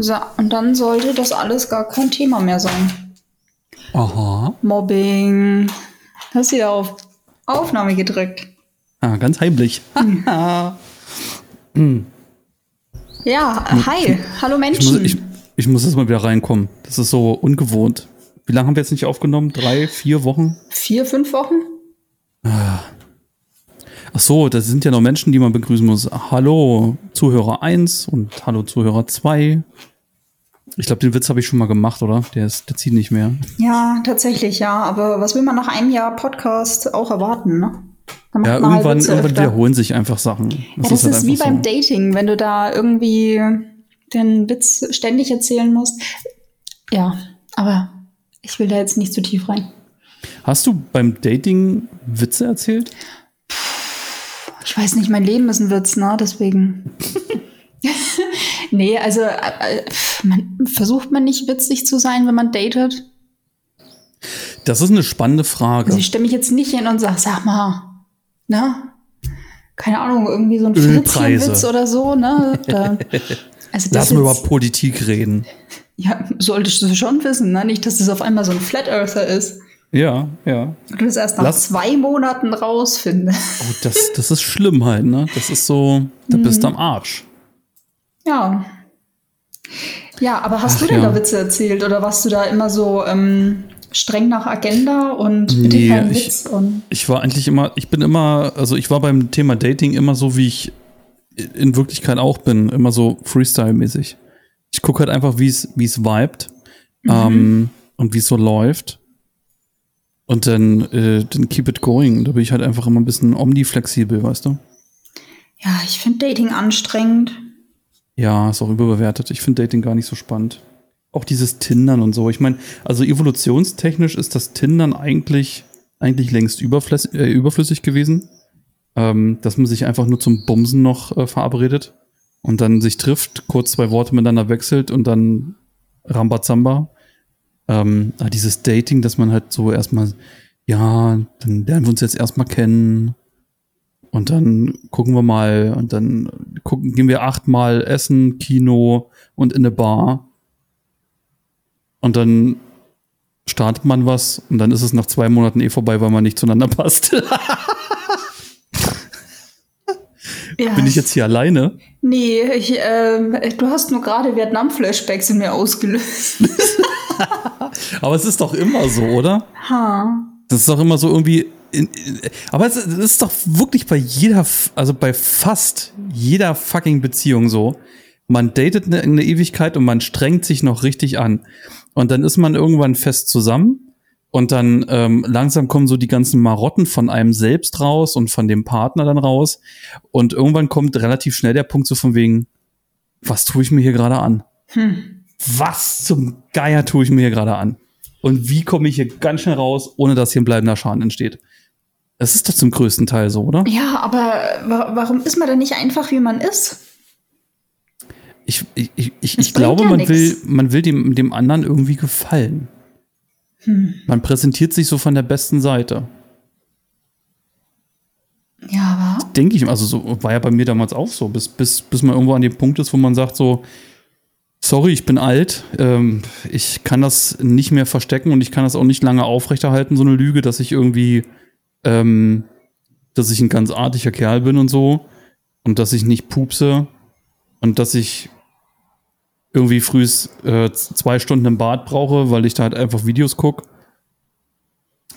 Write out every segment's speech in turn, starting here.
So, und dann sollte das alles gar kein Thema mehr sein. Aha. Mobbing. Hast du ja auf Aufnahme gedrückt. Ah, ganz heimlich. Ja, hi. Hallo Ich Menschen. muss, ich, ich muss jetzt mal wieder reinkommen. Das ist so ungewohnt. Wie lange haben wir jetzt nicht aufgenommen? Drei, vier Wochen? Vier, fünf Wochen? Ach so, das sind ja noch Menschen, die man begrüßen muss. Hallo Zuhörer 1 und hallo Zuhörer 2. Ich glaube, den Witz habe ich schon mal gemacht, oder? Der, ist, der zieht nicht mehr. Ja, tatsächlich, ja. Aber was will man nach einem Jahr Podcast auch erwarten, ne? Ja, halt irgendwann, irgendwann wiederholen sich einfach Sachen. Ja, das halt ist wie beim so. Dating, wenn du da irgendwie den Witz ständig erzählen musst. Ja, aber ich will da jetzt nicht zu tief rein. Hast du beim Dating Witze erzählt? Ich weiß nicht, mein Leben ist ein Witz, ne? Deswegen. nee, also äh, äh, man, versucht man nicht witzig zu sein, wenn man datet? Das ist eine spannende Frage. Also ich stelle mich jetzt nicht hin und sage, sag mal, ne? Keine Ahnung, irgendwie so ein. Fritzchenwitz oder so, ne? Da, also das Lass mal über Politik reden. ja, solltest du schon wissen, ne? Nicht, dass das auf einmal so ein Flat Earther ist. Ja, ja. Und du das erst nach Lass- zwei Monaten rausfindest. Oh, das, das ist schlimm halt, ne? Das ist so, da bist du am Arsch. Ja. Ja, aber hast Ach, du denn ja. da Witze erzählt oder warst du da immer so ähm, streng nach Agenda und bitte Nee, kein ich- Witz? Und Ich war eigentlich immer, ich bin immer, also ich war beim Thema Dating immer so, wie ich in Wirklichkeit auch bin, immer so Freestyle-mäßig. Ich gucke halt einfach, wie es, vibet ähm, und wie es so läuft. Und dann, äh, dann keep it going. Da bin ich halt einfach immer ein bisschen omniflexibel, weißt du? ja, ich finde Dating anstrengend. Ja, ist auch überbewertet. Ich finde Dating gar nicht so spannend. Auch dieses Tindern und so. Ich meine, also evolutionstechnisch ist das Tindern eigentlich, eigentlich längst überflüssig, äh, überflüssig gewesen. Ähm, dass man sich einfach nur zum Bumsen noch äh, verabredet und dann sich trifft, kurz zwei Worte miteinander wechselt und dann Rambazamba. Ähm, aber dieses Dating, dass man halt so erstmal, ja, dann lernen wir uns jetzt erstmal kennen. Und dann gucken wir mal und dann gucken, gehen wir achtmal essen, Kino und in eine Bar. Und dann startet man was und dann ist es nach zwei Monaten eh vorbei, weil man nicht zueinander passt. Ja, Bin ich jetzt hier alleine? Nee, ich, ähm, du hast nur gerade Vietnam-Flashbacks in mir ausgelöst. Aber es ist doch immer so, oder? ha. Das ist doch immer so irgendwie. In, in, aber es ist doch wirklich bei jeder, also bei fast jeder fucking Beziehung so. Man datet eine, eine Ewigkeit und man strengt sich noch richtig an. Und dann ist man irgendwann fest zusammen und dann ähm, langsam kommen so die ganzen Marotten von einem selbst raus und von dem Partner dann raus. Und irgendwann kommt relativ schnell der Punkt so von wegen, was tue ich mir hier gerade an? Hm. was zum Geier tue ich mir hier gerade an? Und wie komme ich hier ganz schnell raus, ohne dass hier ein bleibender Schaden entsteht? Das ist doch zum größten Teil so, oder? Ja, aber wa warum ist man denn nicht einfach, wie man ist? Ich, ich, ich, ich, glaube, ja man will, man will dem, dem anderen irgendwie gefallen. Hm. Man präsentiert sich so von der besten Seite. Ja, aber Denke ich, also so war ja bei mir damals auch so, bis, bis, bis man irgendwo an dem Punkt ist, wo man sagt so, sorry, ich bin alt, ähm, ich kann das nicht mehr verstecken und ich kann das auch nicht lange aufrechterhalten, so eine Lüge, dass ich irgendwie, ähm, dass ich ein ganz artiger Kerl bin und so und dass ich nicht pupse und dass ich irgendwie frühs äh, zwei Stunden im Bad brauche, weil ich da halt einfach Videos gucke.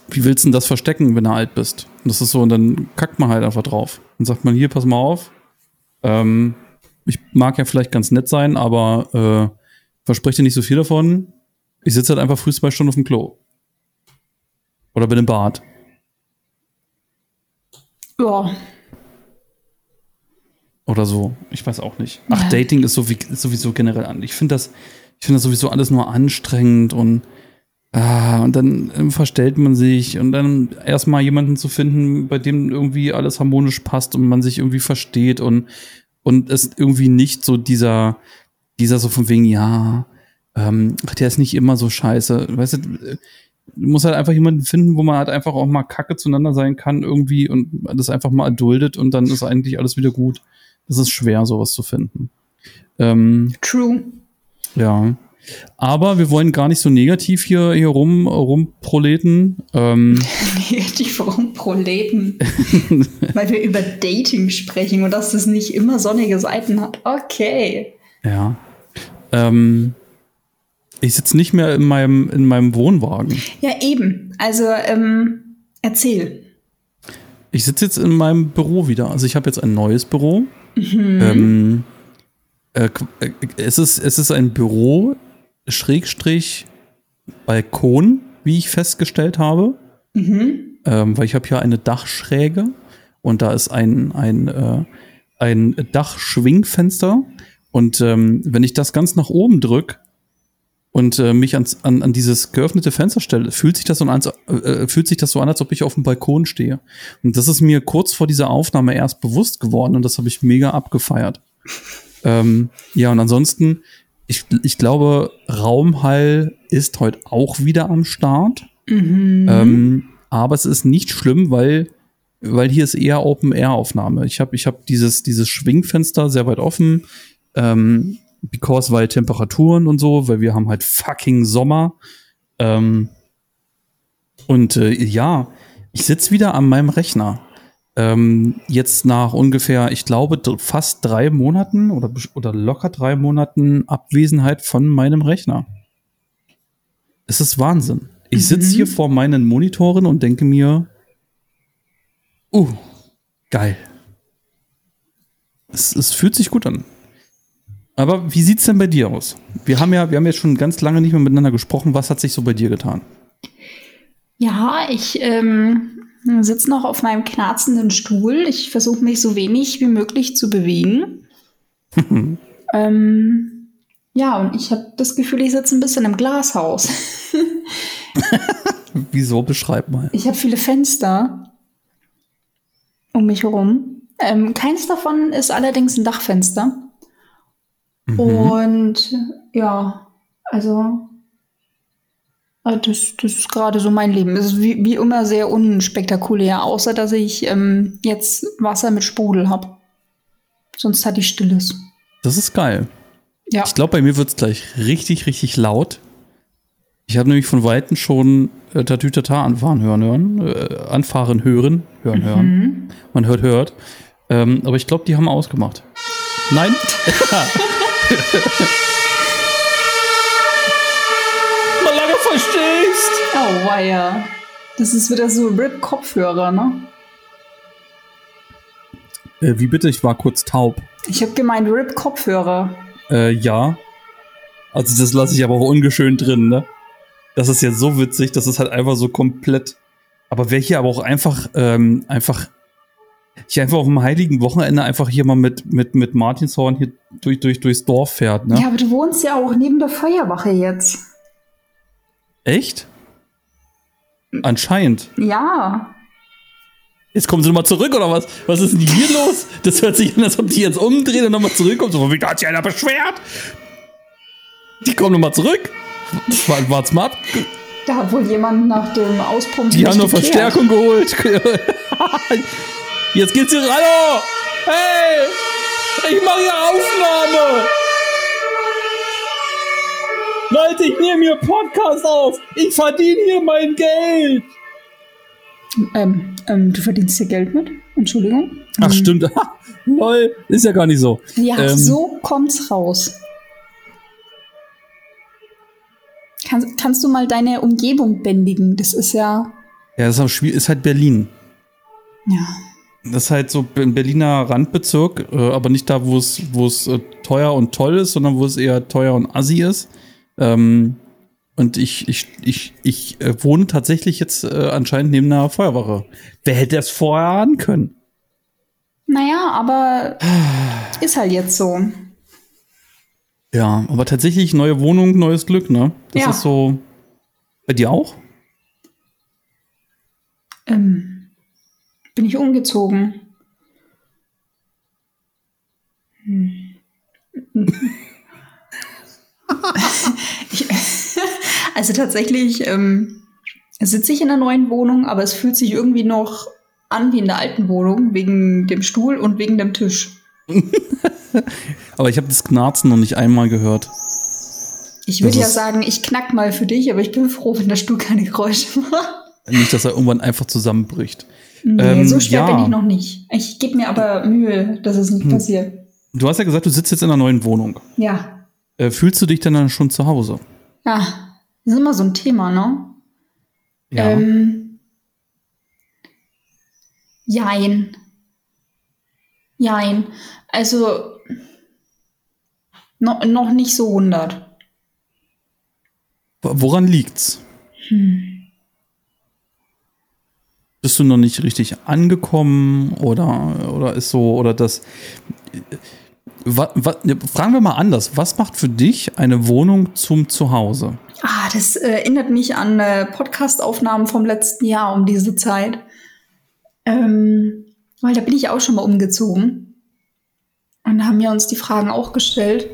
Wie willst du denn das verstecken, wenn du alt bist? Und das ist so, und dann kackt man halt einfach drauf. Dann sagt man, hier, pass mal auf. Ähm, ich mag ja vielleicht ganz nett sein, aber äh, verspreche dir nicht so viel davon. Ich sitze halt einfach früh zwei Stunden auf dem Klo. Oder bin im Bad. ja, Oder so. Ich weiß auch nicht. Ach, Ja. Dating ist, so wie, ist sowieso generell an. Ich finde das, ich finde das sowieso alles nur anstrengend und, ah, und dann ähm, verstellt man sich und dann erstmal jemanden zu finden, bei dem irgendwie alles harmonisch passt und man sich irgendwie versteht und, und es irgendwie nicht so dieser, dieser so von wegen, ja, ähm, der ist nicht immer so scheiße. Weißt du, du musst halt einfach jemanden finden, wo man halt einfach auch mal kacke zueinander sein kann irgendwie und das einfach mal erduldet und dann ist eigentlich alles wieder gut. Es ist schwer, sowas zu finden. Ähm, true. Ja. Aber wir wollen gar nicht so negativ hier, hier rum, rumproleten. Ähm, Negativ rumproleten. Weil wir über Dating sprechen und dass das nicht immer sonnige Seiten hat. Okay. ja. Ähm, ich sitze nicht mehr in meinem, in meinem Wohnwagen. Ja, eben. Also, ähm, erzähl. Ich sitze jetzt in meinem Büro wieder. Also ich habe jetzt ein neues Büro. Ähm, äh, äh, es, ist, es ist ein Büro, Schrägstrich, Balkon, wie ich festgestellt habe. Ähm, weil ich habe hier eine Dachschräge und da ist ein, ein, äh, ein Dachschwingfenster. Und ähm, wenn ich das ganz nach oben drücke und äh, mich ans, an, an dieses geöffnete Fenster stelle, fühlt sich das so an, als, äh, fühlt sich das so an, als ob ich auf dem Balkon stehe. Und das ist mir kurz vor dieser Aufnahme erst bewusst geworden und das habe ich mega abgefeiert. ähm, ja, und ansonsten, ich, ich glaube, Raumhall ist heute auch wieder am Start. Ähm, aber es ist nicht schlimm, weil, weil hier ist eher Open-Air-Aufnahme. Ich habe ich hab dieses, dieses Schwingfenster sehr weit offen, ähm, because weil Temperaturen und so, weil wir haben halt fucking Sommer. Ähm, und äh, ja, ich sitz wieder an meinem Rechner. Ähm, jetzt nach ungefähr, ich glaube, fast drei Monaten oder, oder locker drei Monaten Abwesenheit von meinem Rechner. Es ist Wahnsinn. Ich sitze hier vor meinen Monitoren und denke mir, uh, geil. Es, es fühlt sich gut an. Aber wie sieht's denn bei dir aus? Wir haben ja, wir haben jetzt schon ganz lange nicht mehr miteinander gesprochen. Was hat sich so bei dir getan? Ja, ich ähm, sitze noch auf meinem knarzenden Stuhl. Ich versuche mich so wenig wie möglich zu bewegen. ähm, ja, und ich habe das Gefühl, ich sitze ein bisschen im Glashaus. Wieso? Beschreib mal. Ich habe viele Fenster um mich herum. Ähm, keins davon ist allerdings ein Dachfenster. Und ja, also äh, das, das ist gerade so mein Leben. Es ist wie, wie immer sehr unspektakulär, außer dass ich ähm, jetzt Wasser mit Sprudel habe. Sonst hatte ich Stilles. Das ist geil. Ja. Ich glaube, bei mir wird's gleich richtig, richtig laut. Ich habe nämlich von Weitem schon äh, Tatütata anfahren hören, hören, äh, anfahren hören, hören, hören. Man hört, hört. Ähm, aber ich glaube, die haben ausgemacht. Nein? Mal lange verstehst. Oh, weia. Das ist wieder so RIP-Kopfhörer, ne? Äh, wie bitte? Ich war kurz taub. Ich habe gemeint RIP-Kopfhörer. Äh, ja. Also das lasse ich aber auch ungeschönt drin, ne? Das ist jetzt so witzig, das ist halt einfach so komplett. Aber wer hier aber auch einfach, ähm, einfach, hier einfach auf dem heiligen Wochenende einfach hier mal mit, mit, mit Martinshorn hier durch, durch, durchs Dorf fährt, ne? Ja, aber du wohnst ja auch neben der Feuerwache jetzt. Echt? Anscheinend. Ja. Jetzt kommen sie nochmal zurück, oder was? Was ist denn hier los? Das hört sich an, als ob die jetzt umdrehen und nochmal zurückkommen. So, wie da hat sich einer beschwert. Die kommen nochmal zurück. War, wart's mal ab. Da hat wohl jemand nach dem Auspumpen. Die haben geklärt. Verstärkung geholt. Jetzt geht's hier. Hallo! Hey! Ich mache hier Aufnahme! Leute, ich nehme hier Podcast auf. Ich verdiene hier mein Geld. Ähm, ähm, du verdienst hier Geld mit? Entschuldigung. Ach, stimmt. Ha, Lol, ist ja gar nicht so. Ja, Ähm, so kommt's raus. Kannst, kannst du mal deine Umgebung bändigen? Das ist ja. Ja, das ist, auch schwierig, ist halt Berlin. Ja. Das ist halt so ein Berliner Randbezirk, äh, aber nicht da, wo es, wo es äh, teuer und toll ist, sondern wo es eher teuer und assi ist. Ähm, und ich, ich, ich, ich äh, wohne tatsächlich jetzt anscheinend neben einer Feuerwache. Wer hätte es vorher ahnen können? Naja, aber ist halt jetzt so. Ja, aber tatsächlich neue Wohnung, neues Glück, ne? Das Ja. ist so. Bei dir auch? Ähm, bin ich umgezogen. ich, also tatsächlich ähm, sitze ich in der neuen Wohnung, aber es fühlt sich irgendwie noch an wie in der alten Wohnung, wegen dem Stuhl und wegen dem Tisch. Aber ich habe das Knarzen noch nicht einmal gehört. Ich würde ja sagen, ich knack mal für dich, aber ich bin froh, wenn der Stuhl keine Geräusche macht. Nicht, dass er irgendwann einfach zusammenbricht. Nee, Ähm, so schwer ja. bin ich noch nicht. Ich gebe mir aber Mühe, dass es nicht Hm. passiert. Du hast ja gesagt, du sitzt jetzt in einer neuen Wohnung. Ja. Äh, fühlst du dich denn dann schon zu Hause? Ja, das ist immer so ein Thema, ne? Ja. Ähm, jein. Jein. Also noch, noch nicht so 100. Wo- Woran liegt's? Hm. Bist du noch nicht richtig angekommen oder, oder ist so, oder das. Wa, wa, ne, fragen wir mal anders. Was macht für dich eine Wohnung zum Zuhause? Ah, das äh, erinnert mich an äh, Podcast-Aufnahmen vom letzten Jahr um diese Zeit. Ähm, weil da bin ich auch schon mal umgezogen. Und da haben wir uns die Fragen auch gestellt.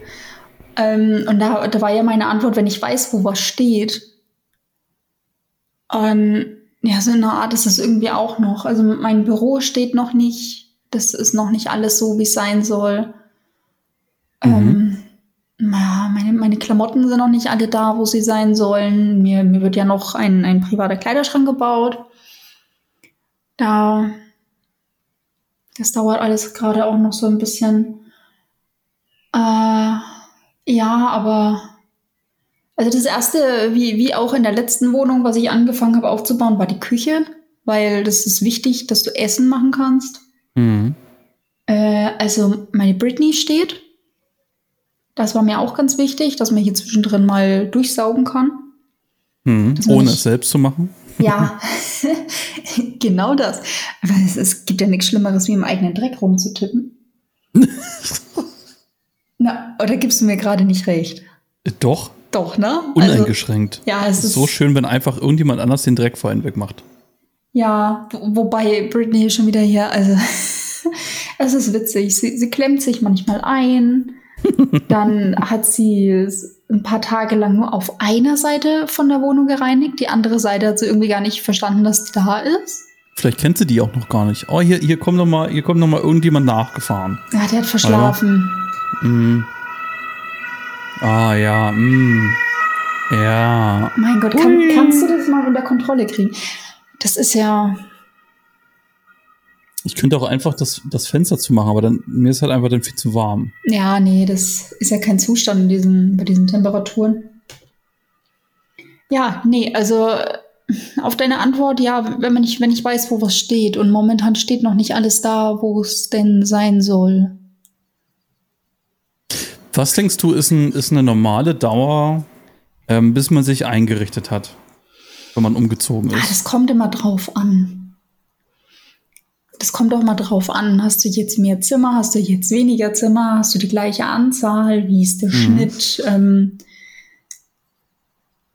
Ähm, und da, da war ja meine Antwort, wenn ich weiß, wo was steht. Und ja, so in einer Art ist es irgendwie auch noch. Also mein Büro steht noch nicht. Das ist noch nicht alles so, wie es sein soll. Ähm, ja, meine, meine Klamotten sind noch nicht alle da, wo sie sein sollen. Mir, mir wird ja noch ein, ein privater Kleiderschrank gebaut. Da, das dauert alles gerade auch noch so ein bisschen. Äh, ja, aber also das erste, wie, wie auch in der letzten Wohnung, was ich angefangen habe aufzubauen, war die Küche, weil das ist wichtig, dass du Essen machen kannst. Mhm. Äh, also meine Britney steht. Das war mir auch ganz wichtig, dass man hier zwischendrin mal durchsaugen kann. Mhm. Ohne es selbst zu machen. Ja, genau das. Aber es, es gibt ja nichts Schlimmeres, wie im eigenen Dreck rumzutippen. Na, oder gibst du mir gerade nicht recht? Äh, Doch, Doch, ne? Also, uneingeschränkt. ja, es ist so schön, wenn einfach irgendjemand anders den Dreck vor einen wegmacht. Ja, wo- wobei Britney schon wieder hier, also es ist witzig. Sie, sie klemmt sich manchmal ein. Dann hat sie es ein paar Tage lang nur auf einer Seite von der Wohnung gereinigt. Die andere Seite hat sie irgendwie gar nicht verstanden, dass die da ist. Vielleicht kennt sie die auch noch gar nicht. Oh, hier, hier kommt noch mal, hier kommt noch mal irgendjemand nachgefahren. Ja, der hat verschlafen. Mm. Ah ja, mm. ja. Mein Gott, kann, kannst du das mal unter Kontrolle kriegen? Das ist ja. Ich könnte auch einfach das, das Fenster zu machen, aber dann mir ist halt einfach dann viel zu warm. Ja, nee, das ist ja kein Zustand in diesen, bei diesen Temperaturen. Ja, nee, also auf deine Antwort, ja, wenn man nicht, wenn ich weiß, wo was steht und momentan steht noch nicht alles da, wo es denn sein soll. Was denkst du, ist, ein, ist eine normale Dauer, ähm, bis man sich eingerichtet hat, wenn man umgezogen Ah, ist? das kommt immer drauf an. Das kommt auch mal drauf an. Hast du jetzt mehr Zimmer? Hast du jetzt weniger Zimmer? Hast du die gleiche Anzahl? Wie ist der Mhm. Schnitt? Ähm,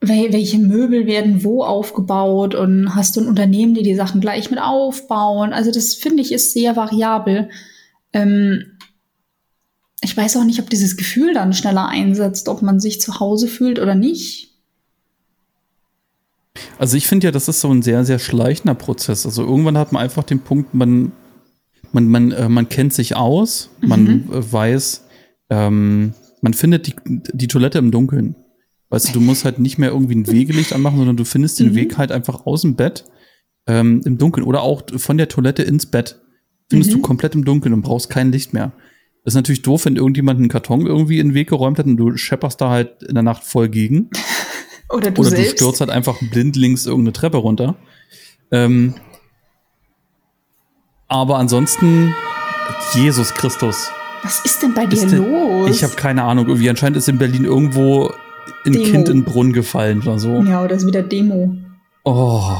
wel welche Möbel werden wo aufgebaut? Und hast du ein Unternehmen, die die Sachen gleich mit aufbauen? Also das finde ich ist sehr variabel. Ähm, ich weiß auch nicht, ob dieses Gefühl dann schneller einsetzt, ob man sich zu Hause fühlt oder nicht. Also ich finde ja, das ist so ein sehr, sehr schleichender Prozess. Also irgendwann hat man einfach den Punkt, man, man, man, äh, man kennt sich aus, man Mhm. äh, weiß, ähm, man findet die, die Toilette im Dunkeln. Weißt du, du musst halt nicht mehr irgendwie ein Wegelicht anmachen, sondern du findest den Mhm. Weg halt einfach aus dem Bett ähm, im Dunkeln oder auch von der Toilette ins Bett. Findest Mhm. du komplett im Dunkeln und brauchst kein Licht mehr. Ist natürlich doof, wenn irgendjemand einen Karton irgendwie in den Weg geräumt hat und du schepperst da halt in der Nacht voll gegen. Oder du Oder du selbst. stürzt halt einfach blindlings irgendeine Treppe runter. Ähm, aber ansonsten, Jesus Christus. Was ist denn bei dir denn- los? Ich habe keine Ahnung. Irgendwie anscheinend ist in Berlin irgendwo ein Demo. Kind in den Brunnen gefallen oder so. ja, oder ist wieder Demo. Oh.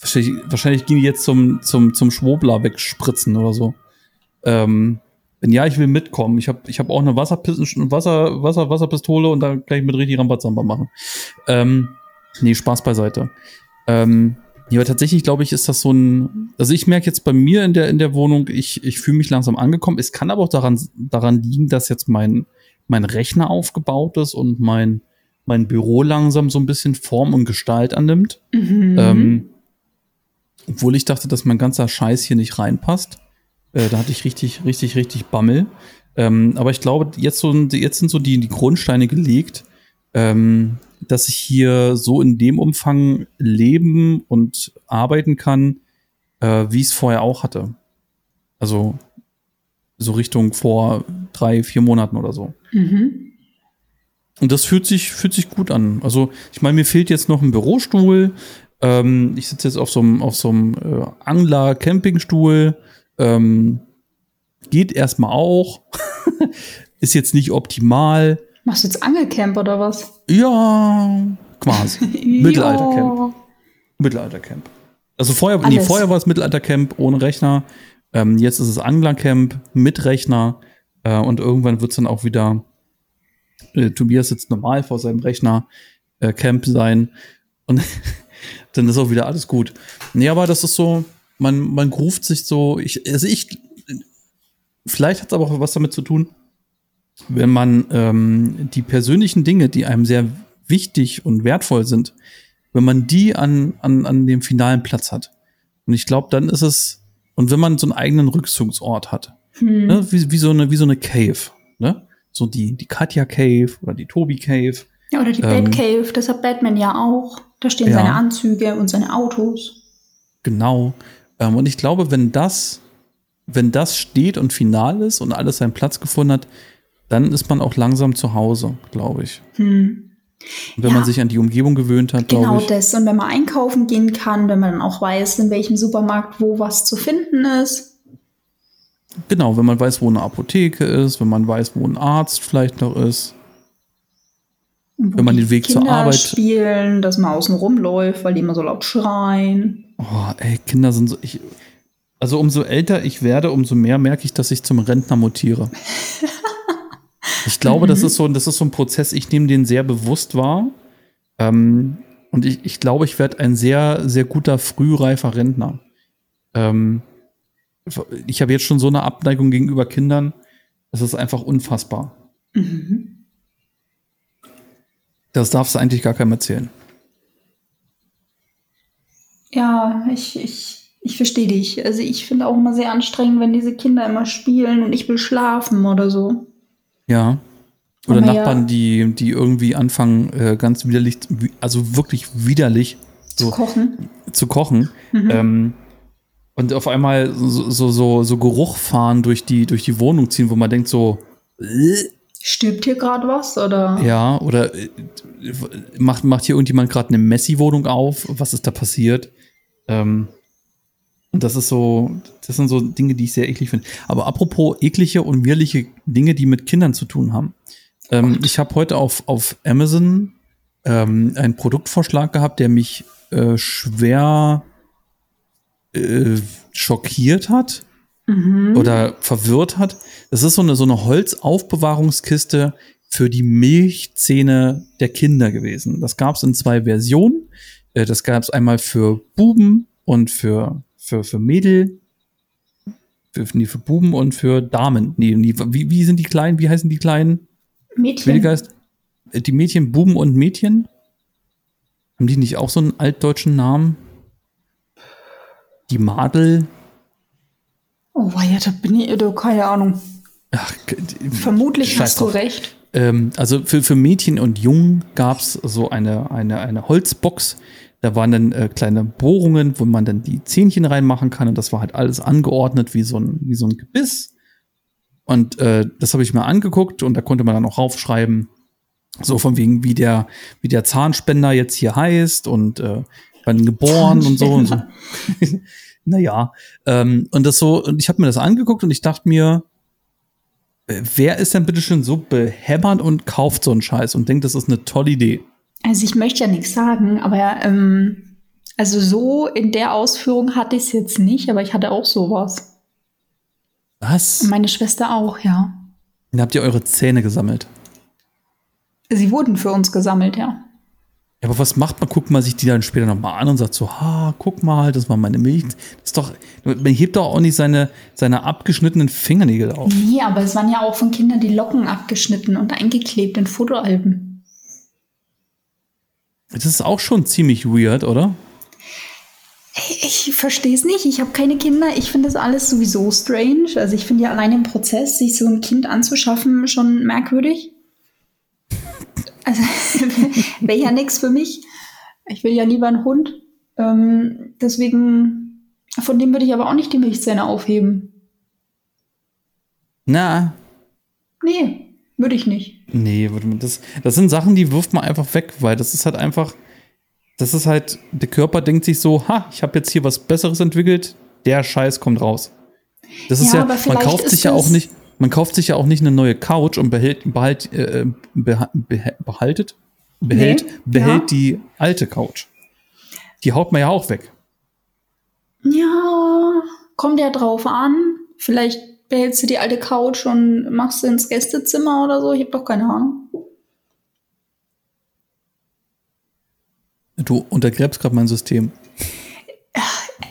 Wahrscheinlich, wahrscheinlich gehen die jetzt zum, zum, zum Schwobler wegspritzen oder so. Ähm, wenn ja, ich will mitkommen. Ich habe ich hab auch eine Wasserpis Wasser, Wasser, Wasserpistole und da gleich mit richtig Rambazamba machen. Ähm, nee, Spaß beiseite. Ähm, ja, aber tatsächlich glaube ich, ist das so ein. Also ich merke jetzt bei mir in der, in der Wohnung, ich, ich fühle mich langsam angekommen. Es kann aber auch daran, daran liegen, dass jetzt mein, mein Rechner aufgebaut ist und mein, mein Büro langsam so ein bisschen Form und Gestalt annimmt. Mhm. Ähm, obwohl ich dachte, dass mein ganzer Scheiß hier nicht reinpasst. Äh, da hatte ich richtig, richtig, richtig Bammel. Ähm, aber ich glaube, jetzt, so, jetzt sind so die, die Grundsteine gelegt, ähm, dass ich hier so in dem Umfang leben und arbeiten kann, äh, wie ich es vorher auch hatte. Also so Richtung vor drei, vier Monaten oder so. Mhm. Und das fühlt sich, fühlt sich gut an. Also, ich meine, mir fehlt jetzt noch ein Bürostuhl. Ähm, ich sitze jetzt auf so einem, auf so einem äh, Angler-Campingstuhl. Ähm, geht erstmal auch. Ist jetzt nicht optimal. Machst du jetzt Angelcamp oder was? Ja, quasi. Mittelaltercamp. Mittelaltercamp. Also vorher, nee, vorher war es Mittelaltercamp ohne Rechner. Ähm, jetzt ist es Anglercamp mit Rechner. Äh, und irgendwann wird es dann auch wieder äh, Tobias sitzt normal vor seinem Rechner, äh, Camp sein. Und dann ist auch wieder alles gut. Nee, aber das ist so, man, man ruft sich so, ich, also ich, vielleicht hat es aber auch was damit zu tun, wenn man ähm, die persönlichen Dinge, die einem sehr wichtig und wertvoll sind, wenn man die an, an, an dem finalen Platz hat. Und ich glaube, dann ist es, und wenn man so einen eigenen Rückzugsort hat, Hm. ne, wie, wie, so eine, wie so eine Cave, ne? So die, die Katja Cave oder die Tobi Cave. Ja, oder die Ähm, Batcave, das hat Batman ja auch. Da stehen Ja. seine Anzüge und seine Autos. Genau. Ähm, und ich glaube, wenn das, wenn das steht und final ist und alles seinen Platz gefunden hat, dann ist man auch langsam zu Hause, glaube ich. Hm. Und wenn Ja. man sich an die Umgebung gewöhnt hat, Genau ich. das. Und wenn man einkaufen gehen kann, wenn man dann auch weiß, in welchem Supermarkt wo was zu finden ist. Genau, wenn man weiß, wo eine Apotheke ist, wenn man weiß, wo ein Arzt vielleicht noch ist. Wenn man den Weg zur Kinder Arbeit- spielen, dass man außen rumläuft, weil die immer so laut schreien. Oh, ey, Kinder sind so. Ich, also umso älter ich werde, umso mehr merke ich, dass ich zum Rentner mutiere. Ich glaube, das ist so, das ist so ein Prozess, ich nehme den sehr bewusst wahr. Ähm, und ich, ich glaube, ich werde ein sehr, sehr guter, frühreifer Rentner. Ähm, ich habe jetzt schon so eine Abneigung gegenüber Kindern. Das ist einfach unfassbar. Mhm. Das darfst du eigentlich gar keinem erzählen. Ja, ich, ich, ich verstehe dich. Also ich finde auch immer sehr anstrengend, wenn diese Kinder immer spielen und ich will schlafen oder so. Ja. Oder Aber ja- Nachbarn, die, die irgendwie anfangen, äh, ganz widerlich, also wirklich widerlich Zu so kochen. zu kochen. Mhm. Ähm, und auf einmal so, so, so, so Geruch fahren durch die, durch die Wohnung ziehen, wo man denkt so, äh, Stirbt hier gerade was? Oder? ja, oder äh, macht, macht hier irgendjemand gerade eine Messi-Wohnung auf? Was ist da passiert? Ähm, und das ist so, das sind so Dinge, die ich sehr eklig finde. Aber apropos eklige und wirrliche Dinge, die mit Kindern zu tun haben. Ähm, ich habe heute auf, auf Amazon ähm, einen Produktvorschlag gehabt, der mich äh, schwer äh, schockiert hat Mhm. oder verwirrt hat. Das ist so eine, so eine Holzaufbewahrungskiste für die Milchzähne der Kinder gewesen. Das gab es in zwei Versionen. Äh, Das gab es einmal für Buben und für, für, für Mädel. Für, nee, für Buben und für Damen. Nee, nee, wie, wie sind die kleinen? Wie heißen die kleinen? Mädchen. Schwedegeist? Äh, Die Mädchen, Buben und Mädchen? Haben die nicht auch so einen altdeutschen Namen? Die Madel? Oh, ja, da bin ich, du, keine Ahnung. Ach, Vermutlich hast du drauf. recht. Ähm, also für, für Mädchen und Jungen gab es so eine, eine, eine Holzbox. Da waren dann äh, kleine Bohrungen, wo man dann die Zähnchen reinmachen kann. Und das war halt alles angeordnet wie so ein, wie so ein Gebiss. Und äh, das habe ich mir angeguckt und da konnte man dann auch raufschreiben, so von wegen, wie der, wie der Zahnspender jetzt hier heißt und äh, wann geboren und so und so. naja. Ähm, und das so, und ich habe mir das angeguckt und ich dachte mir, äh, wer ist denn bitte schön so behämmert und kauft so einen Scheiß und denkt, das ist eine tolle Idee? Also ich möchte ja nichts sagen, aber ähm, also so in der Ausführung hatte ich es jetzt nicht, aber ich hatte auch sowas. Was? Und meine Schwester auch, ja. Dann habt ihr eure Zähne gesammelt. Sie wurden für uns gesammelt, ja. Ja, aber was macht man? Guckt man sich die dann später nochmal an und sagt so, ha, guck mal, das war meine Milch. Das ist doch, man hebt doch auch nicht seine, seine abgeschnittenen Fingernägel auf. Nee, aber es waren ja auch von Kindern die Locken abgeschnitten und eingeklebt in Fotoalben. Das ist auch schon ziemlich weird, oder? Ich verstehe es nicht. Ich habe keine Kinder. Ich finde das alles sowieso strange. Also ich finde ja allein im Prozess, sich so ein Kind anzuschaffen, schon merkwürdig. Also wäre ja nichts für mich. Ich will ja lieber einen Hund. Ähm, deswegen, von dem würde ich aber auch nicht die Milchzähne aufheben. Na. Nee, würde ich nicht. Nee, das, das sind Sachen, die wirft man einfach weg, weil das ist halt einfach, das ist halt, der Körper denkt sich so, ha, ich habe jetzt hier was Besseres entwickelt, der Scheiß kommt raus. Das ist ja, ja man kauft sich ja auch nicht, man kauft sich ja auch nicht eine neue Couch und behält, behalt, äh, beha, behaltet, behält, nee, behält ja. die alte Couch. Die haut man ja auch weg. Ja, kommt ja drauf an. Vielleicht behältst du die alte Couch und machst sie ins Gästezimmer oder so. Ich habe doch keine Ahnung. Du untergräbst gerade mein System.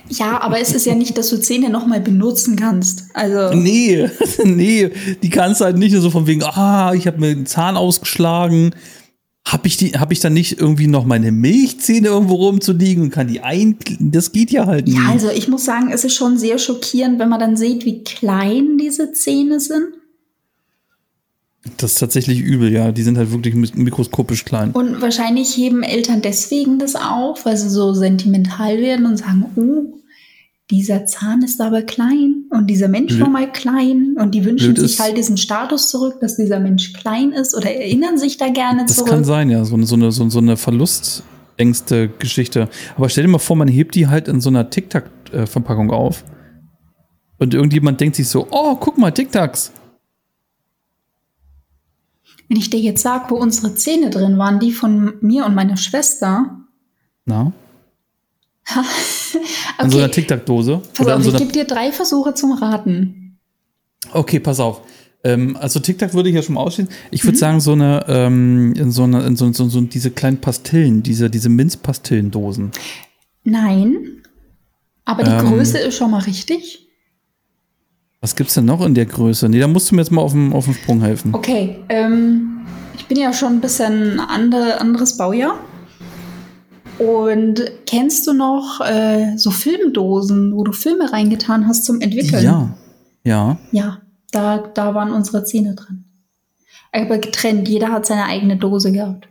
Ja, aber es ist ja nicht, dass du Zähne nochmal benutzen kannst. Also. Nee, nee, die kannst du halt nicht so von wegen, ah, ich habe mir den Zahn ausgeschlagen. Habe ich, die, hab ich dann nicht irgendwie noch meine Milchzähne irgendwo rumzuliegen und kann die ein. Das geht ja halt nicht. Ja, also ich muss sagen, es ist schon sehr schockierend, wenn man dann sieht, wie klein diese Zähne sind. Das ist tatsächlich übel, ja. Die sind halt wirklich mikroskopisch klein. Und wahrscheinlich heben Eltern deswegen das auf, weil sie so sentimental werden und sagen, oh, dieser Zahn ist aber klein und dieser Mensch Blöd. war mal klein und die wünschen Blöd sich halt diesen Status zurück, dass dieser Mensch klein ist oder erinnern sich da gerne das zurück. Das kann sein, ja, so eine, so eine, so eine Verlustängste Geschichte. Aber stell dir mal vor, man hebt die halt in so einer Tic-Tac-Verpackung auf und irgendjemand denkt sich so, oh, guck mal, Tic-Tacs. Wenn ich dir jetzt sage, wo unsere Zähne drin waren, die von mir und meiner Schwester. Na? okay. In so einer Tic-Tac-Dose? Pass auf, so ich gebe dir drei Versuche zum Raten. Okay, pass auf. Ähm, also Tic-Tac würde ich ja schon mal ausstehen. Ich würde mhm. sagen, so eine, ähm, in so eine, in so, so, so, diese kleinen Pastillen, diese, diese Minzpastillendosen. Nein. Aber die ähm, Größe ist schon mal richtig. Was gibt's denn noch in der Größe? Nee, da musst du mir jetzt mal auf dem, auf dem Sprung helfen. Okay, ähm, ich bin ja schon ein bisschen andere, anderes Baujahr. Und kennst du noch äh, so Filmdosen, wo du Filme reingetan hast zum Entwickeln? Ja, ja. Ja, da, da waren unsere Zähne drin. Aber getrennt, jeder hat seine eigene Dose gehabt.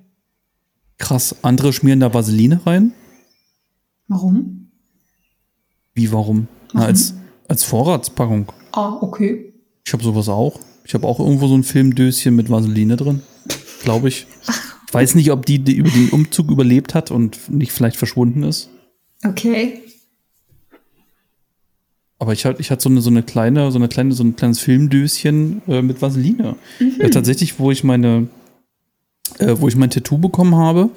Krass, andere schmieren da Vaseline rein? Warum? Wie warum? warum? Na, als, als Vorratspackung. Ah, okay. Ich habe sowas auch. Ich habe auch irgendwo so ein Filmdöschen mit Vaseline drin. Glaube ich. Ich weiß nicht, ob die, die über den Umzug überlebt hat und nicht vielleicht verschwunden ist. Okay. Aber ich hatte ich hatte so eine, so eine kleine, so eine kleine, so ein kleines Filmdöschen äh, mit Vaseline. Mhm. Äh, tatsächlich, wo ich meine, äh, wo ich mein Tattoo bekommen habe,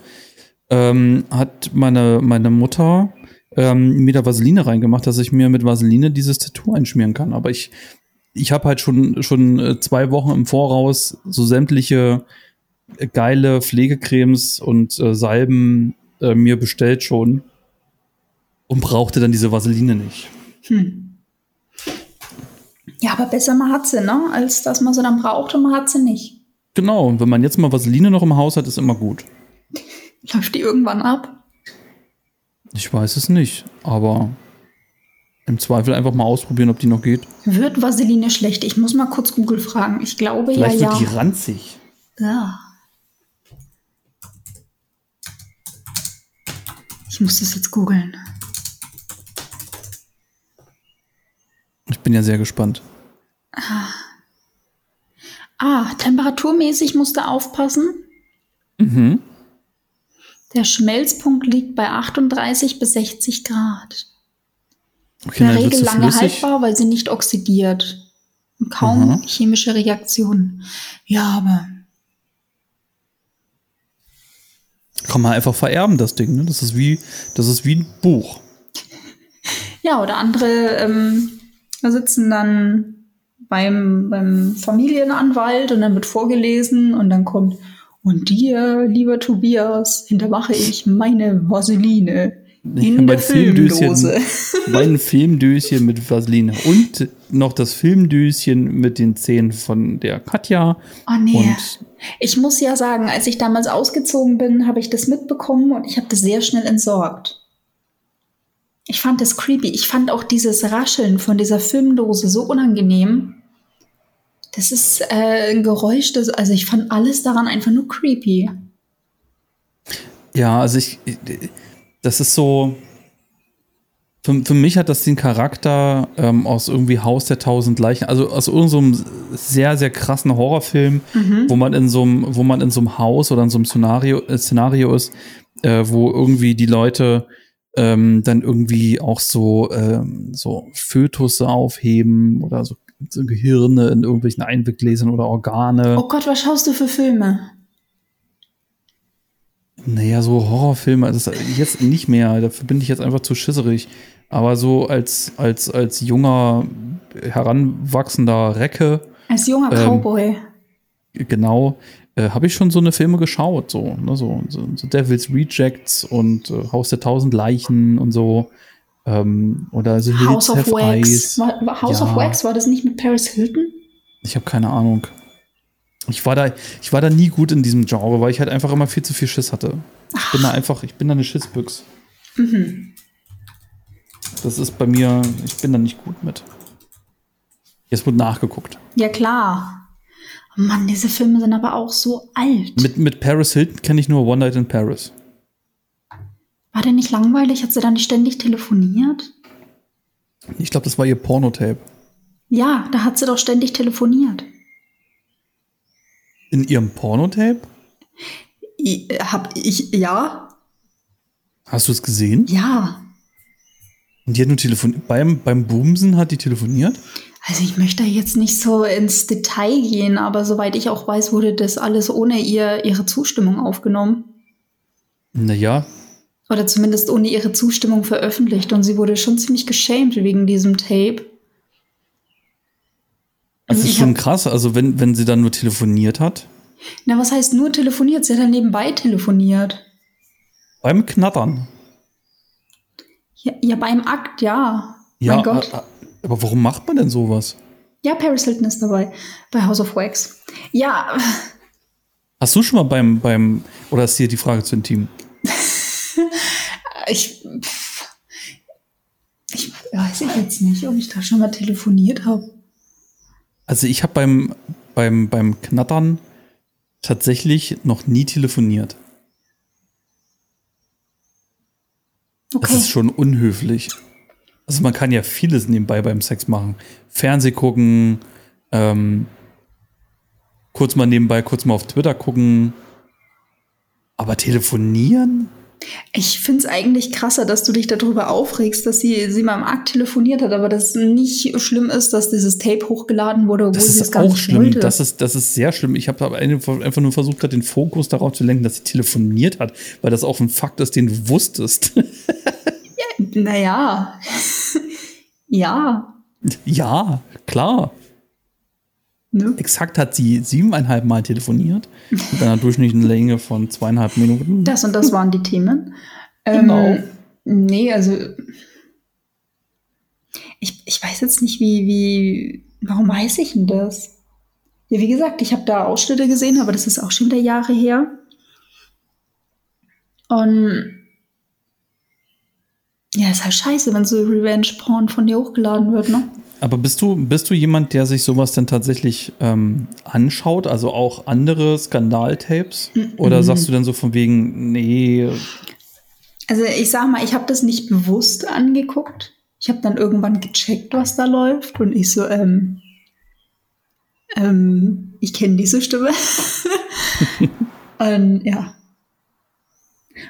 ähm, hat meine, meine Mutter ähm, mir da Vaseline reingemacht, dass ich mir mit Vaseline dieses Tattoo einschmieren kann. Aber ich, ich habe halt schon, schon äh, zwei Wochen im Voraus so sämtliche äh, geile Pflegecremes und äh, Salben äh, mir bestellt schon und brauchte dann diese Vaseline nicht. Hm. Ja, aber besser man hat sie, ne? Als dass man sie dann braucht und man hat sie nicht. Genau, und wenn man jetzt mal Vaseline noch im Haus hat, ist immer gut. Läuft die irgendwann ab? Ich weiß es nicht, aber im Zweifel einfach mal ausprobieren, ob die noch geht. Wird Vaseline schlecht? Ich muss mal kurz Google fragen. Ich glaube Vielleicht ja, wird ja. die ranzig. Ja. Ich muss das jetzt googeln. Ich bin ja sehr gespannt. Ah. ah, temperaturmäßig musst du aufpassen. Mhm. Der Schmelzpunkt liegt bei 38 bis 60 Grad. Okay, In der Regel lange haltbar, weil sie nicht oxidiert. Und kaum Aha. chemische Reaktionen. Ja, aber. Kann man einfach vererben, das Ding. Ne? Das, ist wie, das ist wie ein Buch. Ja, oder andere ähm, sitzen dann beim, beim Familienanwalt und dann wird vorgelesen und dann kommt und dir, lieber Tobias, hintermache ich meine Vaseline in mein der Filmdose. mein Filmdöschen mit Vaseline und noch das Filmdöschen mit den Zähnen von der Katja. Oh nee. Und ich muss ja sagen, als ich damals ausgezogen bin, habe ich das mitbekommen und ich habe das sehr schnell entsorgt. Ich fand das creepy. Ich fand auch dieses Rascheln von dieser Filmdose so unangenehm. Das ist äh, ein Geräusch, das, also ich fand alles daran einfach nur creepy. Ja, also ich, das ist so, für, für mich hat das den Charakter ähm, aus irgendwie Haus der tausend Leichen, also aus irgendeinem so sehr, sehr krassen Horrorfilm, mhm. wo man in so einem, wo man in so einem Haus oder in so einem Szenario, äh, Szenario ist, äh, wo irgendwie die Leute ähm, dann irgendwie auch so, ähm, so Fötusse aufheben oder so, so Gehirne in irgendwelchen Einweggläsern oder Organe. Oh Gott, was schaust du für Filme? Naja, so Horrorfilme, das jetzt nicht mehr. Dafür bin ich jetzt einfach zu schisserig. Aber so als, als, als junger, heranwachsender Recke. Als junger ähm, Cowboy. Genau. Äh, Habe ich schon so eine Filme geschaut, so, ne, so, so, so Devil's Rejects und äh, Haus der Tausend Leichen und so. Ähm, oder so House of Wax. War, House ja. of Wax, war das nicht mit Paris Hilton? Ich habe keine Ahnung. Ich war da, ich war da nie gut in diesem Genre, weil ich halt einfach immer viel zu viel Schiss hatte. Ich Ach. bin da einfach, ich bin da eine Schissbüchs. Mhm. Das ist bei mir, ich bin da nicht gut mit. Jetzt wird nachgeguckt. Ja, klar. Mann, diese Filme sind aber auch so alt. Mit, mit Paris Hilton kenne ich nur One Night in Paris. War der nicht langweilig? Hat sie dann nicht ständig telefoniert? Ich glaube, das war ihr Pornotape. Ja, da hat sie doch ständig telefoniert. In ihrem Pornotape? Hab ich, ja. Hast du es gesehen? Ja. Und die hat nur telefoniert. Beim, beim Bumsen hat die telefoniert? Also ich möchte jetzt nicht so ins Detail gehen, aber soweit ich auch weiß, wurde das alles ohne ihr, ihre Zustimmung aufgenommen. Naja. Oder zumindest ohne ihre Zustimmung veröffentlicht. Und sie wurde schon ziemlich geschämt wegen diesem Tape. Das ist schon krass, also wenn, wenn sie dann nur telefoniert hat. Na, was heißt nur telefoniert? Sie hat dann nebenbei telefoniert. Beim Knattern. Ja, ja beim Akt, ja. Ja, mein Gott. aber warum macht man denn sowas? Ja, Paris Hilton ist dabei. Bei House of Wax. Ja. Hast du schon mal beim, beim, oder ist hier die Frage zu intim? Ich, ich weiß jetzt nicht, ob ich da schon mal telefoniert habe. Also ich habe beim, beim, beim Knattern tatsächlich noch nie telefoniert. Okay. Das ist schon unhöflich. Also man kann ja vieles nebenbei beim Sex machen. Fernseh gucken, ähm, kurz mal nebenbei, kurz mal auf Twitter gucken. Aber telefonieren? Ich finde es eigentlich krasser, dass du dich darüber aufregst, dass sie, sie mal im Akt telefoniert hat, aber dass es nicht schlimm ist, dass dieses Tape hochgeladen wurde, obwohl das sie es gar nicht schlimm. wollte. Das ist, das ist sehr schlimm. Ich habe aber einfach nur versucht, den Fokus darauf zu lenken, dass sie telefoniert hat, weil das auch ein Fakt ist, den du wusstest. ja, naja. ja. Ja, klar. Ne? Exakt hat sie siebeneinhalb Mal telefoniert mit einer durchschnittlichen Länge von zweieinhalb Minuten. Das und das waren die Themen. Genau. Ähm, nee, also ich, ich weiß jetzt nicht, wie, wie, warum weiß ich denn das? Ja, wie gesagt, ich habe da Ausschnitte gesehen, aber das ist auch schon wieder Jahre her. Und ja, ist halt scheiße, wenn so Revenge-Porn von dir hochgeladen wird, ne? Aber bist du, bist du jemand, der sich sowas denn tatsächlich ähm, anschaut, also auch andere Skandaltapes? Mhm. Oder sagst du dann so von wegen, nee. Also ich sag mal, ich habe das nicht bewusst angeguckt. Ich habe dann irgendwann gecheckt, was da läuft. Und ich so, ähm, ähm, ich kenne diese Stimme. und ja.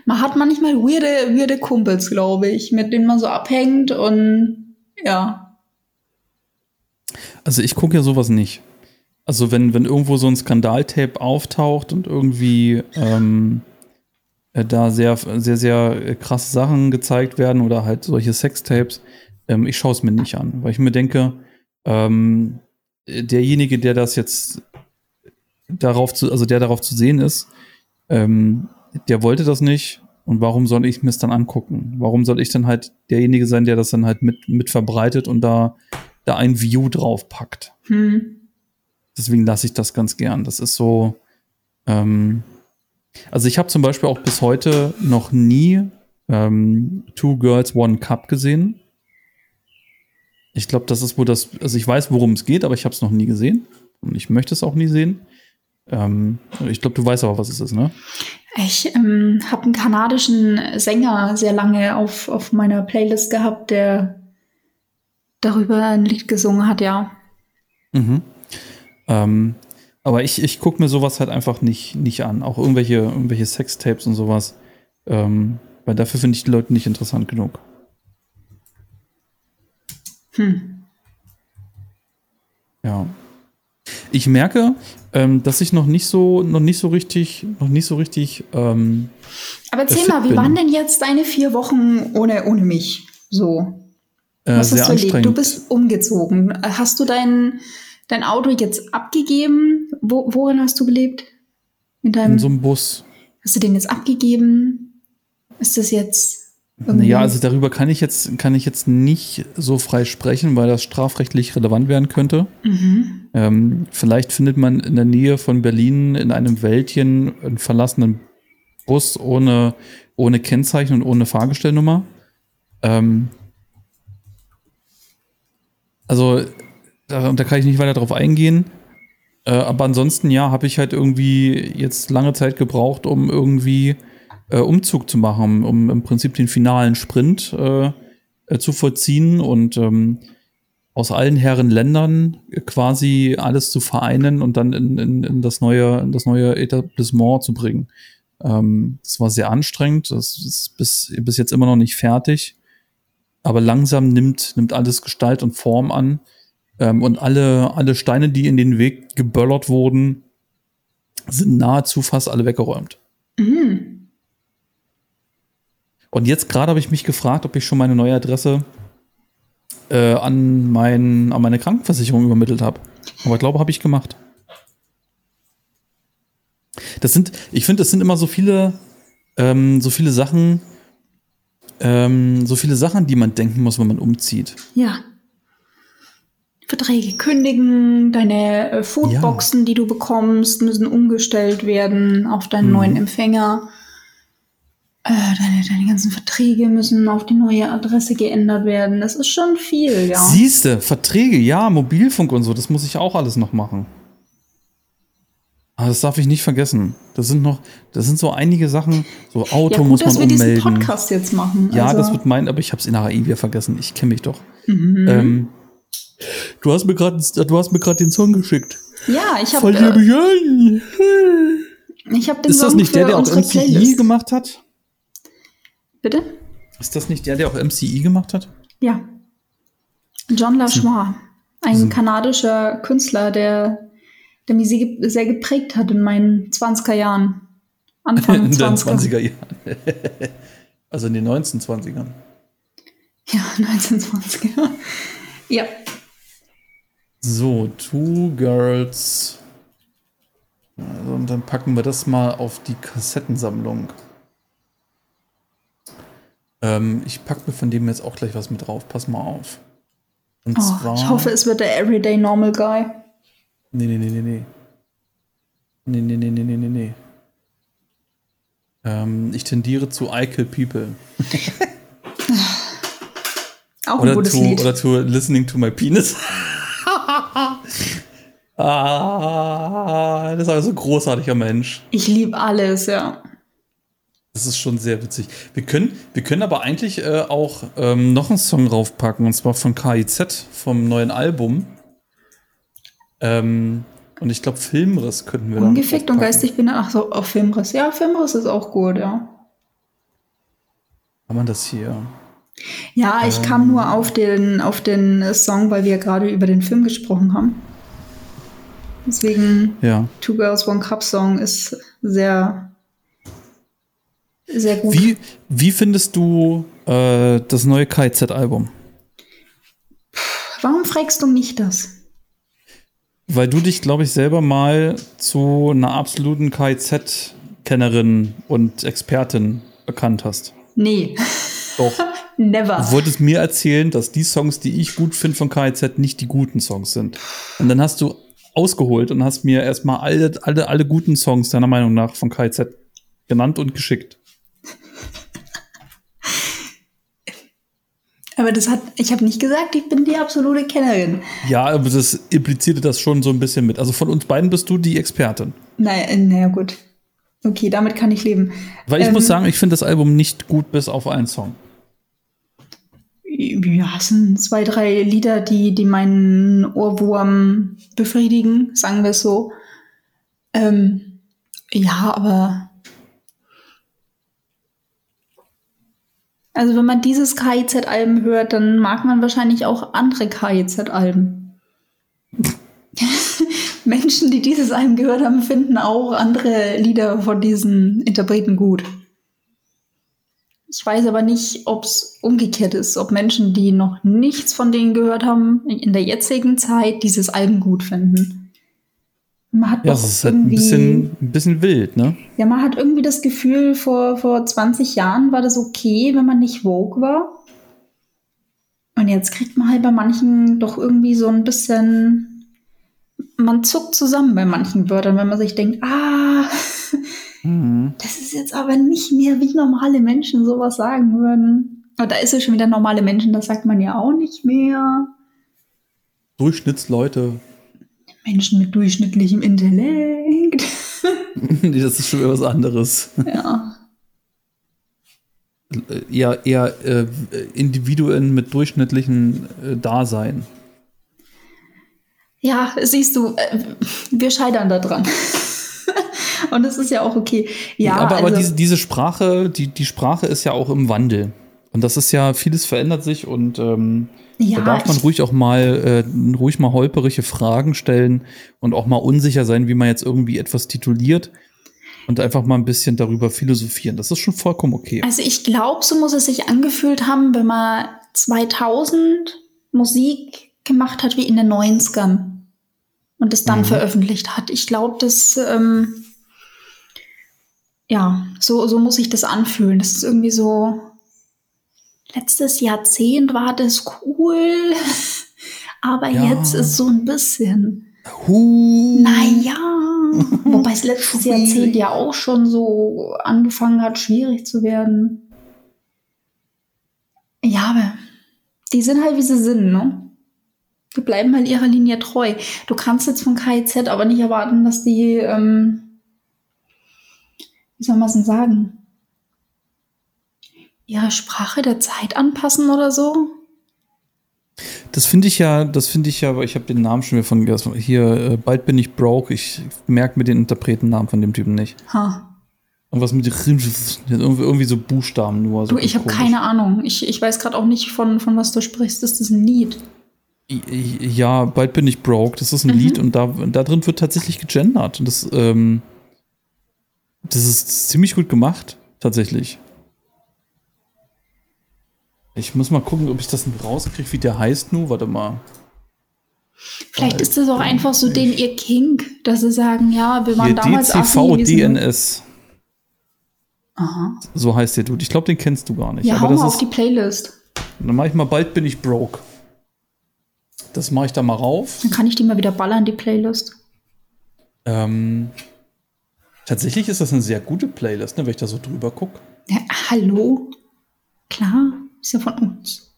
Man hat manchmal weirde, weirde Kumpels, glaube ich, mit denen man so abhängt und ja. Also ich gucke ja sowas nicht. Also wenn, wenn irgendwo so ein Skandaltape auftaucht und irgendwie ähm, äh, da sehr, sehr, sehr krasse Sachen gezeigt werden oder halt solche Sextapes, ähm, ich schaue es mir nicht an, weil ich mir denke, ähm, derjenige, der das jetzt darauf zu, also der darauf zu sehen ist, ähm, der wollte das nicht und warum soll ich mir es dann angucken? Warum soll ich dann halt derjenige sein, der das dann halt mit, mit verbreitet und da da ein View draufpackt. Hm. Deswegen lasse ich das ganz gern. Das ist so. Ähm, also ich habe zum Beispiel auch bis heute noch nie ähm, Two Girls One Cup gesehen. Ich glaube, das ist wo das. Also ich weiß, worum es geht, aber ich habe es noch nie gesehen und ich möchte es auch nie sehen. Ähm, ich glaube, du weißt aber, was es ist, ne? Ich ähm, habe einen kanadischen Sänger sehr lange auf, auf meiner Playlist gehabt, der darüber ein Lied gesungen hat, ja. Mhm. Ähm, aber ich, ich gucke mir sowas halt einfach nicht, nicht an. Auch irgendwelche, irgendwelche Sextapes und sowas. Ähm, weil dafür finde ich die Leute nicht interessant genug. Hm. Ja. Ich merke, ähm, dass ich noch nicht so, noch nicht so richtig, noch nicht so richtig. Ähm, Aber erzähl mal, wie bin. waren denn jetzt deine vier Wochen ohne, ohne mich? So. Äh, Was sehr hast du erlebt? anstrengend. Du bist umgezogen. Hast du dein, dein Auto jetzt abgegeben? Wo, worin hast du gelebt? In deinem, in so einem Bus. hast du den jetzt abgegeben? Ist das jetzt? Naja, also darüber kann ich jetzt, kann ich jetzt nicht so frei sprechen, weil das strafrechtlich relevant werden könnte. Mhm. Ähm, vielleicht findet man in der Nähe von Berlin in einem Wäldchen einen verlassenen Bus ohne, ohne Kennzeichen und ohne Fahrgestellnummer. Ähm, also, da, da kann ich nicht weiter drauf eingehen. Äh, aber ansonsten, ja, habe ich halt irgendwie jetzt lange Zeit gebraucht, um irgendwie äh, Umzug zu machen, um im Prinzip den finalen Sprint äh, äh, zu vollziehen und ähm, aus allen Herren Ländern quasi alles zu vereinen und dann in, in, in das neue, in das neue Etablissement zu bringen. Ähm, das war sehr anstrengend. Das ist bis, bis jetzt immer noch nicht fertig. Aber langsam nimmt, nimmt alles Gestalt und Form an. Ähm, und alle, alle Steine, die in den Weg geböllert wurden, sind nahezu fast alle weggeräumt. Mhm. Und jetzt gerade habe ich mich gefragt, ob ich schon meine neue Adresse äh, an, mein, an meine Krankenversicherung übermittelt habe. Aber ich glaube, habe ich gemacht. Das sind, ich finde, das sind immer so viele, ähm, so viele Sachen, ähm, so viele Sachen, die man denken muss, wenn man umzieht. Ja. Verträge kündigen, deine äh, Foodboxen, die du bekommst, müssen umgestellt werden auf deinen Mhm. neuen Empfänger. Äh, deine, deine ganzen Verträge müssen auf die neue Adresse geändert werden. Das ist schon viel, ja. Siehste, Verträge, ja, Mobilfunk und so, das muss ich auch alles noch machen. Aber das darf ich nicht vergessen. Das sind noch, das sind so einige Sachen, so Auto ja, gut, muss man dass wir diesen ummelden. Podcast jetzt machen. Ja, also, das wird mein, aber ich habe es in der AI wieder vergessen. Ich kenne mich doch. Mhm. Ähm, du hast mir gerade, du hast mir gerade den Song geschickt. ja, ich habe äh, ich hab den Ist das Song nicht der, der auch MCI Playlist. gemacht hat? Bitte? Ist das nicht der, der auch MCI gemacht hat? Ja. John Lachroix, ein kanadischer Künstler, der, der mich sehr, ge- sehr geprägt hat in meinen 20er Jahren. Anfang In den 20er. 20er Jahren. also in den 1920ern. Ja, 1920er. Ja. So, Two Girls. Also, und dann packen wir das mal auf die Kassettensammlung. Ähm, ich packe mir von dem jetzt auch gleich was mit drauf. Pass mal auf. Und Oh, zwar. ich hoffe, es wird der Everyday Normal Guy. Nee, nee, nee, nee, nee. Nee, nee, nee, nee, nee, nee, nee. Ähm, ich tendiere zu I Kill People. Auch ein Oder gutes to, Lied. oder to Listening to My Penis. ah, das ist aber so ein großartiger Mensch. Ich liebe alles, ja. Das ist schon sehr witzig. Wir können, wir können aber eigentlich äh, auch ähm, noch einen Song raufpacken, und zwar von KIZ, vom neuen Album. Ähm, und ich glaube, Filmriss könnten wir dann Ungefickt und geistig bin Ach so, auf Filmriss. Ja, Filmriss ist auch gut, ja. Kann man das hier? Ja, ich kam Ähm. nur auf den, auf den Song, weil wir gerade über den Film gesprochen haben. Deswegen Ja. Two Girls One Cup Song ist sehr, sehr gut. Wie, wie findest du äh, das neue KIZ-Album? Warum fragst du mich das? Weil du dich, glaube ich, selber mal zu einer absoluten KIZ-Kennerin und Expertin bekannt hast. Nee, Doch. never. Du wolltest mir erzählen, dass die Songs, die ich gut finde von KIZ, nicht die guten Songs sind. Und dann hast du ausgeholt und hast mir erstmal alle, alle, alle guten Songs deiner Meinung nach von KIZ genannt und geschickt. Aber das hat, ich habe nicht gesagt, ich bin die absolute Kennerin. Ja, aber das implizierte das schon so ein bisschen mit. Also von uns beiden bist du die Expertin. Naja, naja gut. Okay, damit kann ich leben. Weil ich Ähm, muss sagen, ich finde das Album nicht gut bis auf einen Song. Ja, es sind zwei, drei Lieder, die, die meinen Ohrwurm befriedigen, sagen wir es so. Ähm, ja, aber. Also, wenn man dieses KIZ-Alben hört, dann mag man wahrscheinlich auch andere KIZ-Alben. Menschen, die dieses Album gehört haben, finden auch andere Lieder von diesen Interpreten gut. Ich weiß aber nicht, ob es umgekehrt ist, ob Menschen, die noch nichts von denen gehört haben, in der jetzigen Zeit dieses Album gut finden. Man hat Ja, es ist halt ein irgendwie, bisschen, ein bisschen wild, ne? ja, man hat irgendwie das Gefühl, vor, vor 20 Jahren war das okay, wenn man nicht Vogue war. Und jetzt kriegt man halt bei manchen doch irgendwie so ein bisschen, man zuckt zusammen bei manchen Wörtern, wenn man sich denkt, ah, Mhm. das ist jetzt aber nicht mehr, wie normale Menschen sowas sagen würden. Und da ist es schon wieder normale Menschen, das sagt man ja auch nicht mehr. Durchschnittsleute. Menschen mit durchschnittlichem Intellekt. das ist schon wieder was anderes. ja. Äh, Eher, eher äh, Individuen mit durchschnittlichen äh, Dasein. Ja, siehst du, äh, wir scheitern da dran. Und das ist ja auch okay. Ja, aber, also, aber diese, diese Sprache, die, die Sprache ist ja auch im Wandel. Und das ist ja, vieles verändert sich und ähm, ja, da darf man ich- ruhig auch mal, äh, ruhig mal holperige Fragen stellen und auch mal unsicher sein, wie man jetzt irgendwie etwas tituliert und einfach mal ein bisschen darüber philosophieren. Das ist schon vollkommen okay. Also ich glaube, so muss es sich angefühlt haben, wenn man 2000 Musik gemacht hat wie in den 90ern und es dann Mhm. veröffentlicht hat. Ich glaube, das, ähm, ja, so, so muss sich das anfühlen. Das ist irgendwie so, letztes Jahrzehnt war das cool, aber Ja. jetzt ist so ein bisschen, Huh. naja, wobei es letztes. Jahrzehnt ja auch schon so angefangen hat, schwierig zu werden. Ja, aber die sind halt, wie sie sind, ne? Die bleiben halt ihrer Linie treu. Du kannst jetzt von KIZ aber nicht erwarten, dass die, ähm, wie soll man es denn sagen, ihre Sprache der Zeit anpassen oder so. Das finde ich ja, das finde ich ja, aber ich habe den Namen schon wieder von vergessen. hier, äh, bald bin ich broke. Ich merke mir den Interpretennamen von dem Typen nicht. Ha. Irgendwas mit irgendwie, irgendwie so Buchstaben nur. So Du, ich habe keine Ahnung. Ich, ich weiß gerade auch nicht, von, von was du sprichst. Ist das ein Lied? Ja, bald bin ich broke. Das ist ein Mhm. Lied und da, da drin wird tatsächlich gegendert. Und das, ähm, das ist ziemlich gut gemacht, tatsächlich. Ich muss mal gucken, ob ich das rauskriege, wie der heißt nu. Warte mal. Vielleicht ist das auch einfach so den ihr Kink, dass sie sagen, ja, wir waren Hier, damals DCV assi, wir sind- DNS. Aha. So heißt der Dude. Ich glaube, den kennst du gar nicht. Ja, hau Aber mal das auf die ist, Playlist. dann mache ich mal, bald bin ich broke. Das mache ich da mal rauf. Dann kann ich die mal wieder ballern, die Playlist. Ähm, tatsächlich ist das eine sehr gute Playlist, ne, wenn ich da so drüber gucke. Ja, hallo? Klar, ist ja von uns.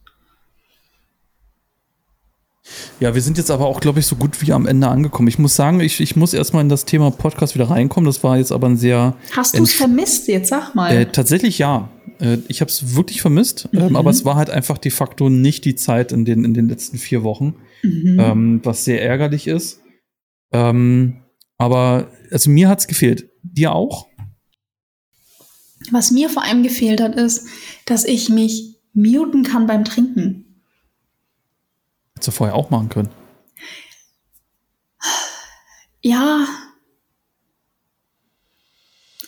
Ja, wir sind jetzt aber auch, glaube ich, so gut wie am Ende angekommen. Ich muss sagen, ich, ich muss erstmal in das Thema Podcast wieder reinkommen. Das war jetzt aber ein sehr. Hast du es vermisst jetzt? Sag mal. Äh, tatsächlich ja. Äh, ich habe es wirklich vermisst, Mhm. ähm, aber es war halt einfach de facto nicht die Zeit in den, in den letzten vier Wochen, mhm. ähm, was sehr ärgerlich ist. Ähm, aber also mir hat's gefehlt. Dir auch? Was mir vor allem gefehlt hat, ist, dass ich mich muten kann beim Trinken. Hättest du vorher auch machen können. Ja.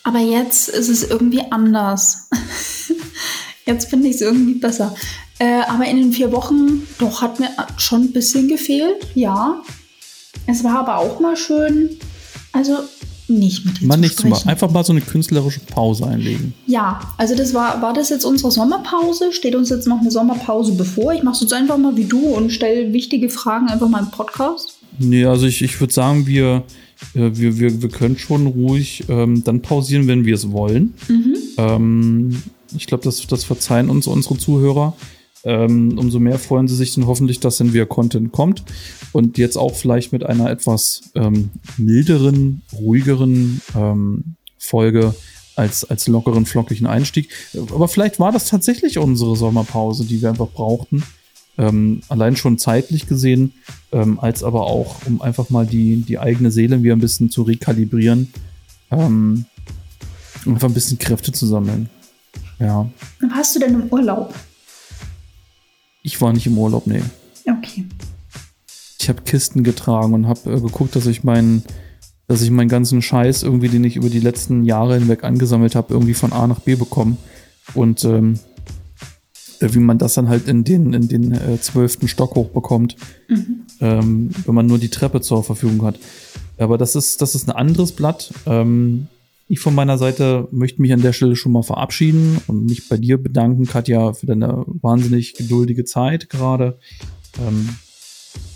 Aber jetzt ist es irgendwie anders. jetzt finde ich es irgendwie besser. Äh, aber in den vier Wochen, doch, hat mir schon ein bisschen gefehlt, ja. Es war aber auch mal schön. Also nicht mit dir Mal nichts machen. Einfach mal so eine künstlerische Pause einlegen. Ja, also das war, war das jetzt unsere Sommerpause? Steht uns jetzt noch eine Sommerpause bevor? Ich mache es jetzt einfach mal wie du und stelle wichtige Fragen einfach mal im Podcast. Nee, also ich, ich würde sagen, wir, äh, wir, wir, wir können schon ruhig ähm, dann pausieren, wenn wir es wollen. Mhm. Ähm, ich glaube, das, das verzeihen uns unsere Zuhörer. Ähm, umso mehr freuen sie sich dann hoffentlich, dass dann wieder Content kommt. Und jetzt auch vielleicht mit einer etwas ähm, milderen, ruhigeren ähm, Folge als, als lockeren, flockigen Einstieg. Aber vielleicht war das tatsächlich unsere Sommerpause, die wir einfach brauchten. Ähm, allein schon zeitlich gesehen, ähm, als aber auch, um einfach mal die, die eigene Seele wieder ein bisschen zu rekalibrieren, ähm, einfach ein bisschen Kräfte zu sammeln. Ja. Warst du denn im Urlaub? Ich war nicht im Urlaub, nee. Okay. Ich habe Kisten getragen und habe äh, geguckt, dass ich meinen dass ich meinen ganzen Scheiß irgendwie, den ich über die letzten Jahre hinweg angesammelt habe, irgendwie von A nach B bekomme. Und ähm, wie man das dann halt in den in den äh, zwölften Stock hochbekommt, mhm. ähm, wenn man nur die Treppe zur Verfügung hat. Aber das ist das ist ein anderes Blatt. Ähm, ich von meiner Seite möchte mich an der Stelle schon mal verabschieden und mich bei dir bedanken, Katja, für deine wahnsinnig geduldige Zeit gerade. Ähm,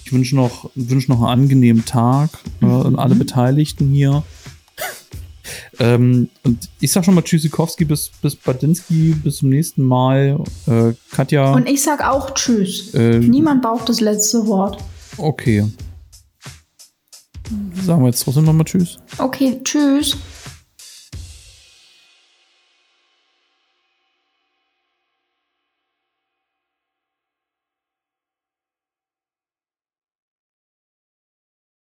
ich wünsche noch, wünsch noch einen angenehmen Tag äh, mhm. an alle Beteiligten hier. ähm, und ich sag schon mal Tschüssikowski bis, bis Badinski, bis zum nächsten Mal. Äh, Katja. Und ich sag auch Tschüss. Äh, Niemand braucht das letzte Wort. Okay. Sagen wir jetzt trotzdem nochmal Tschüss. Okay, Tschüss.